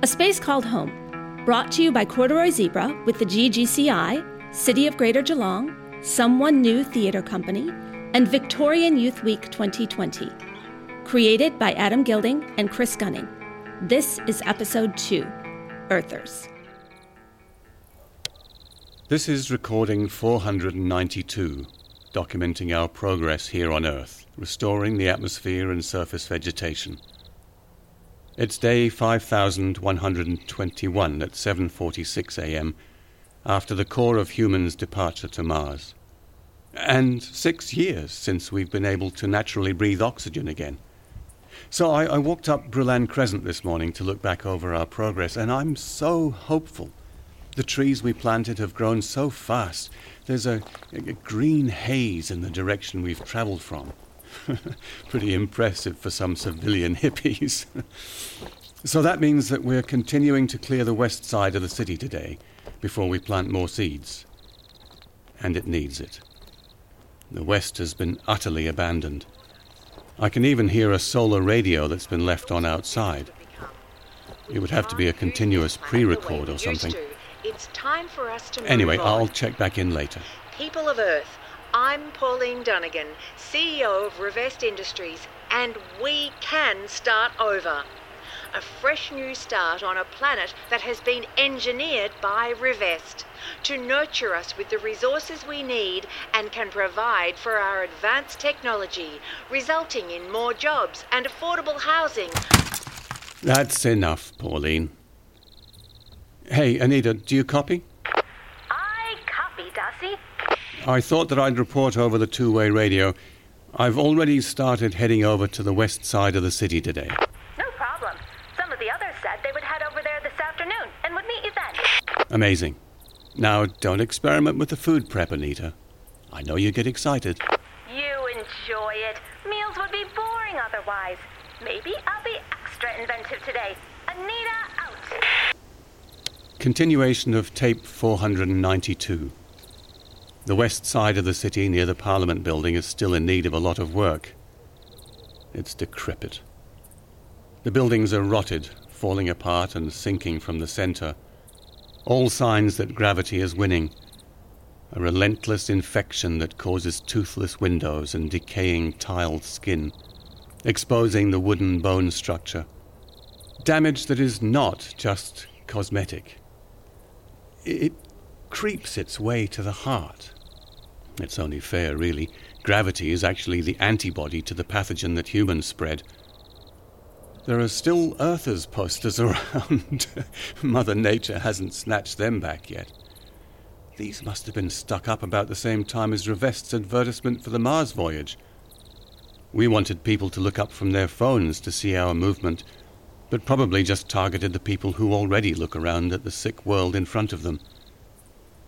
A Space Called Home, brought to you by Corduroy Zebra with the GGCI, City of Greater Geelong, Someone New Theatre Company, and Victorian Youth Week 2020. Created by Adam Gilding and Chris Gunning. This is episode 2 Earthers. This is recording 492, documenting our progress here on Earth, restoring the atmosphere and surface vegetation. It's day 5121 at 7:46 a.m. after the core of humans' departure to Mars. And 6 years since we've been able to naturally breathe oxygen again. So I, I walked up Broulan Crescent this morning to look back over our progress, and I'm so hopeful. The trees we planted have grown so fast. There's a, a green haze in the direction we've traveled from. Pretty impressive for some civilian hippies. so that means that we're continuing to clear the west side of the city today before we plant more seeds. And it needs it. The west has been utterly abandoned. I can even hear a solar radio that's been left on outside. It would have to be a continuous pre record or something. It's time for us to Anyway. I'll check back in later. People of Earth, I'm Pauline Dunnigan, CEO of Revest Industries, and we can start over. A fresh new start on a planet that has been engineered by Revest to nurture us with the resources we need and can provide for our advanced technology, resulting in more jobs and affordable housing. That's enough, Pauline. Hey, Anita, do you copy? I copy, Darcy. I thought that I'd report over the two way radio. I've already started heading over to the west side of the city today. No problem. Some of the others said they would head over there this afternoon and would meet you then. Amazing. Now, don't experiment with the food prep, Anita. I know you get excited. You enjoy it. Meals would be boring otherwise. Maybe I'll be extra inventive today. Anita out. Continuation of tape 492. The west side of the city near the Parliament building is still in need of a lot of work. It's decrepit. The buildings are rotted, falling apart and sinking from the centre. All signs that gravity is winning. A relentless infection that causes toothless windows and decaying tiled skin, exposing the wooden bone structure. Damage that is not just cosmetic. It creeps its way to the heart. It's only fair, really. Gravity is actually the antibody to the pathogen that humans spread. There are still Earthers posters around. Mother Nature hasn't snatched them back yet. These must have been stuck up about the same time as Revest's advertisement for the Mars voyage. We wanted people to look up from their phones to see our movement, but probably just targeted the people who already look around at the sick world in front of them.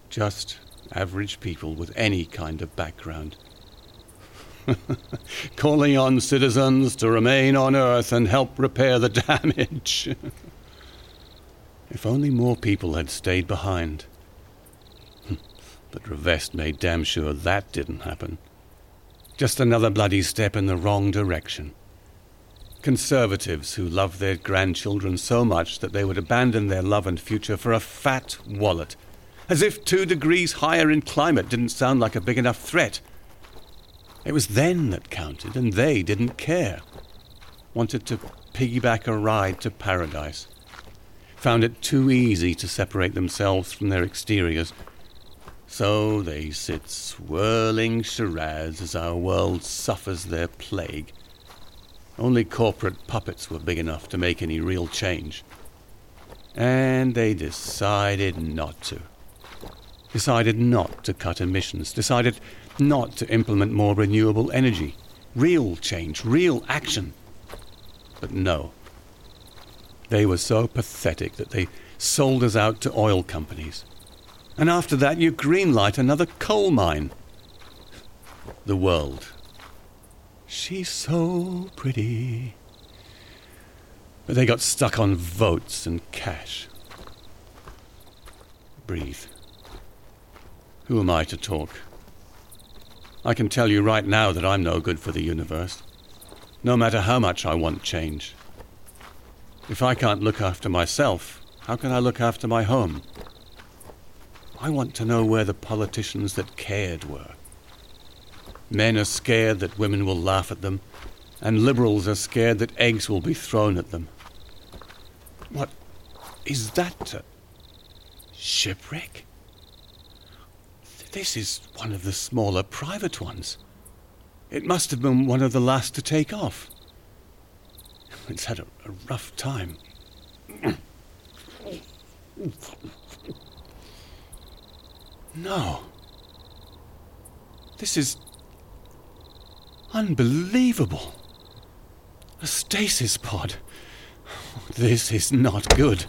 Just average people with any kind of background. Calling on citizens to remain on Earth and help repair the damage. if only more people had stayed behind. but Revest made damn sure that didn't happen. Just another bloody step in the wrong direction. Conservatives who love their grandchildren so much that they would abandon their love and future for a fat wallet. As if two degrees higher in climate didn't sound like a big enough threat. It was then that counted, and they didn't care. Wanted to piggyback a ride to paradise. Found it too easy to separate themselves from their exteriors. So they sit swirling charades as our world suffers their plague. Only corporate puppets were big enough to make any real change. And they decided not to. Decided not to cut emissions. Decided not to implement more renewable energy. Real change, real action. But no. They were so pathetic that they sold us out to oil companies. And after that, you greenlight another coal mine. The world. She's so pretty. But they got stuck on votes and cash. Breathe. Who am I to talk? I can tell you right now that I'm no good for the universe, no matter how much I want change. If I can't look after myself, how can I look after my home? I want to know where the politicians that cared were. Men are scared that women will laugh at them, and liberals are scared that eggs will be thrown at them. What is that? A shipwreck? This is one of the smaller private ones. It must have been one of the last to take off. It's had a, a rough time. No. This is unbelievable. A stasis pod. This is not good.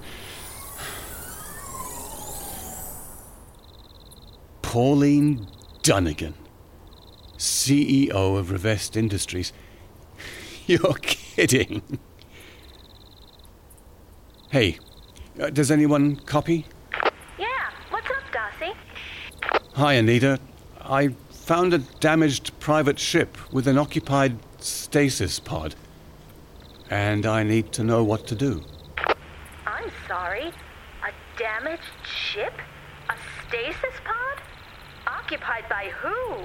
Pauline Dunnigan, CEO of Revest Industries. You're kidding. Hey, uh, does anyone copy? Yeah, what's up, Darcy? Hi, Anita. I found a damaged private ship with an occupied stasis pod. And I need to know what to do. I'm sorry. A damaged ship? A stasis pod? Occupied by who?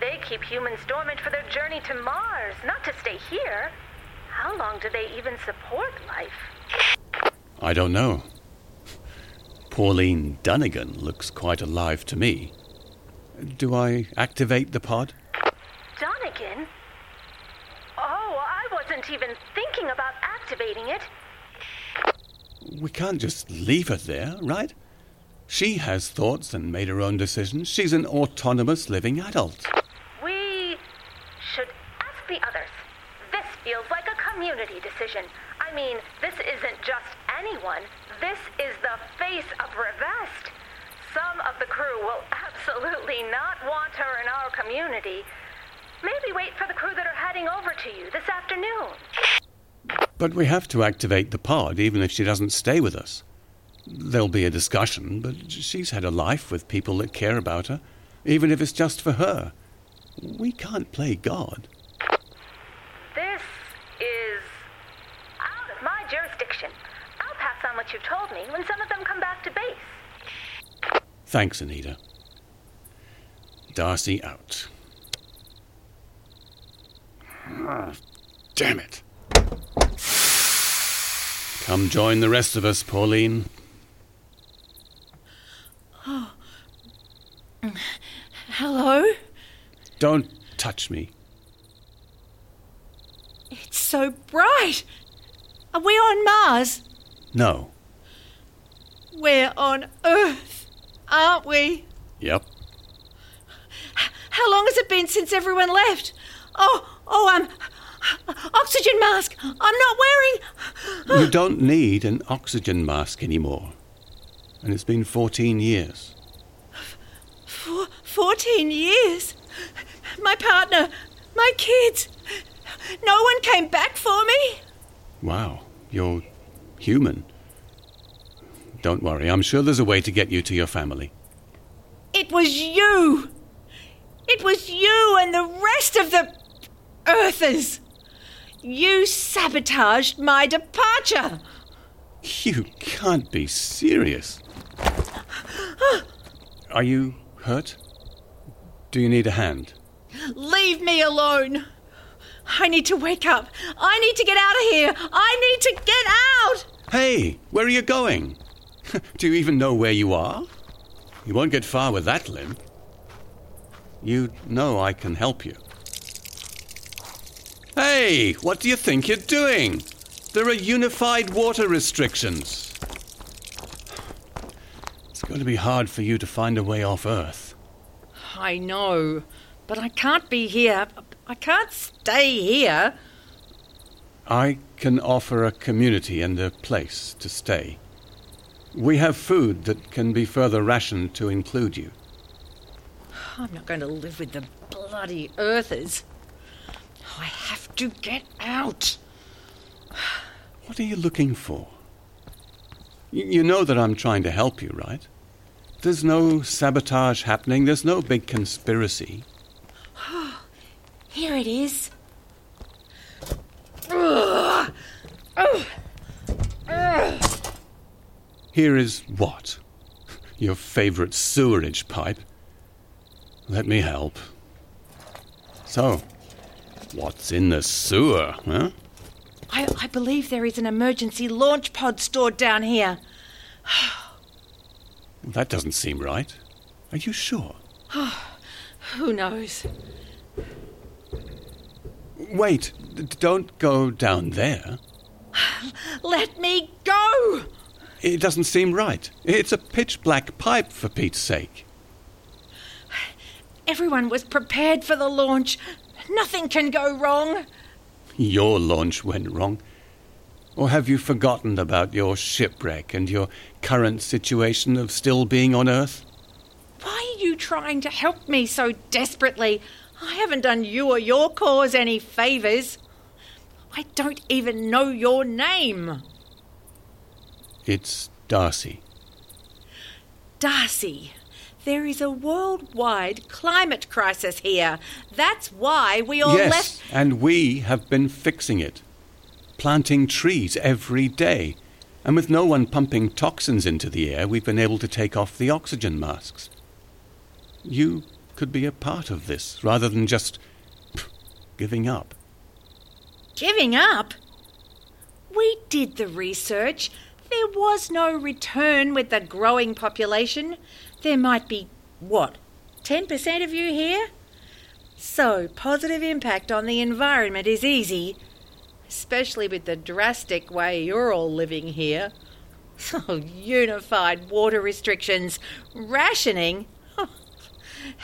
They keep humans dormant for their journey to Mars, not to stay here. How long do they even support life? I don't know. Pauline Dunnigan looks quite alive to me. Do I activate the pod? Dunnigan? Oh, I wasn't even thinking about activating it. We can't just leave her there, right? She has thoughts and made her own decisions. She's an autonomous living adult. We should ask the others. This feels like a community decision. I mean, this isn't just anyone. This is the face of Revest. Some of the crew will absolutely not want her in our community. Maybe wait for the crew that are heading over to you this afternoon. But we have to activate the pod even if she doesn't stay with us. There'll be a discussion, but she's had a life with people that care about her, even if it's just for her. We can't play God. This is out of my jurisdiction. I'll pass on what you've told me when some of them come back to base. Thanks, Anita. Darcy out. Ah, Damn it. Come join the rest of us, Pauline. Don't touch me. It's so bright. Are we on Mars? No. We're on Earth, aren't we? Yep. How long has it been since everyone left? Oh, oh, um, oxygen mask. I'm not wearing. You don't need an oxygen mask anymore. And it's been 14 years. Four, 14 years. My partner, my kids. No one came back for me. Wow, you're human. Don't worry, I'm sure there's a way to get you to your family. It was you. It was you and the rest of the Earthers. You sabotaged my departure. You can't be serious. Are you hurt? Do you need a hand? Leave me alone. I need to wake up. I need to get out of here. I need to get out. Hey, where are you going? Do you even know where you are? You won't get far with that limp. You know I can help you. Hey, what do you think you're doing? There are unified water restrictions. It's going to be hard for you to find a way off Earth. I know, but I can't be here. I can't stay here. I can offer a community and a place to stay. We have food that can be further rationed to include you. I'm not going to live with the bloody Earthers. I have to get out. What are you looking for? You know that I'm trying to help you, right? There's no sabotage happening, there's no big conspiracy. Here it is. Ugh. Oh, Here is what? Your favourite sewerage pipe? Let me help. So, what's in the sewer, huh? I, I believe there is an emergency launch pod stored down here. That doesn't seem right. Are you sure? Who knows? Wait, don't go down there. Let me go! It doesn't seem right. It's a pitch black pipe, for Pete's sake. Everyone was prepared for the launch. Nothing can go wrong. Your launch went wrong. Or have you forgotten about your shipwreck and your current situation of still being on Earth? Why are you trying to help me so desperately? I haven't done you or your cause any favours. I don't even know your name. It's Darcy. Darcy, there is a worldwide climate crisis here. That's why we all yes, left. and we have been fixing it. Planting trees every day. And with no one pumping toxins into the air, we've been able to take off the oxygen masks. You could be a part of this rather than just giving up. Giving up? We did the research. There was no return with the growing population. There might be, what, 10% of you here? So, positive impact on the environment is easy, especially with the drastic way you're all living here. So, oh, unified water restrictions, rationing.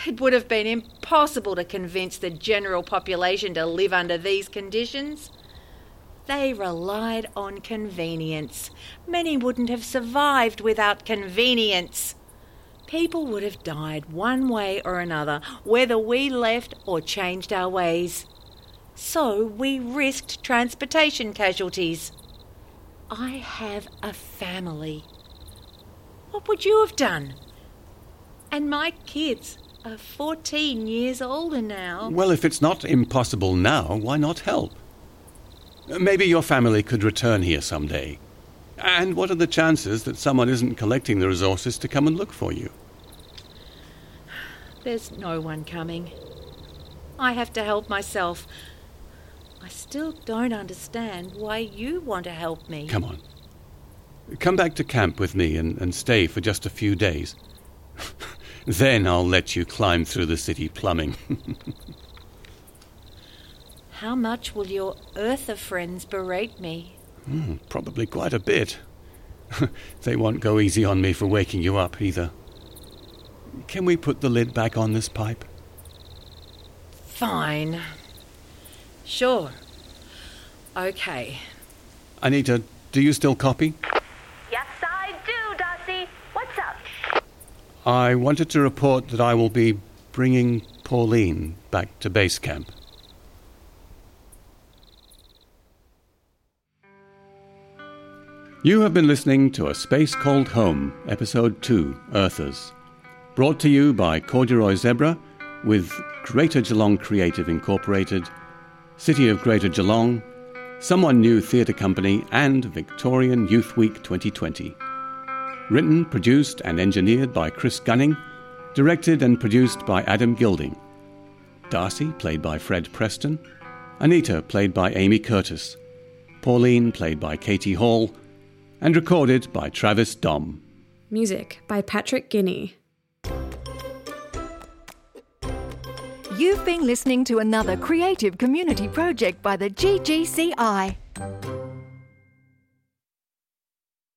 It would have been impossible to convince the general population to live under these conditions. They relied on convenience. Many wouldn't have survived without convenience. People would have died one way or another, whether we left or changed our ways. So we risked transportation casualties. I have a family. What would you have done? And my kids are 14 years older now. Well, if it's not impossible now, why not help? Maybe your family could return here someday. And what are the chances that someone isn't collecting the resources to come and look for you? There's no one coming. I have to help myself. I still don't understand why you want to help me. Come on. Come back to camp with me and, and stay for just a few days. then I'll let you climb through the city plumbing. How much will your Earther friends berate me? Hmm, probably quite a bit. they won't go easy on me for waking you up either. Can we put the lid back on this pipe? Fine. Sure. Okay. Anita, do you still copy? Yes, I do, Darcy. What's up? I wanted to report that I will be bringing Pauline back to base camp. You have been listening to A Space Called Home, Episode 2, Earthers, brought to you by Corduroy Zebra with Greater Geelong Creative Incorporated, City of Greater Geelong, Someone New Theatre Company, and Victorian Youth Week 2020. Written, produced, and engineered by Chris Gunning, directed and produced by Adam Gilding. Darcy, played by Fred Preston, Anita, played by Amy Curtis, Pauline, played by Katie Hall, and recorded by Travis Dom. Music by Patrick Guinea. You've been listening to another creative community project by the GGCI.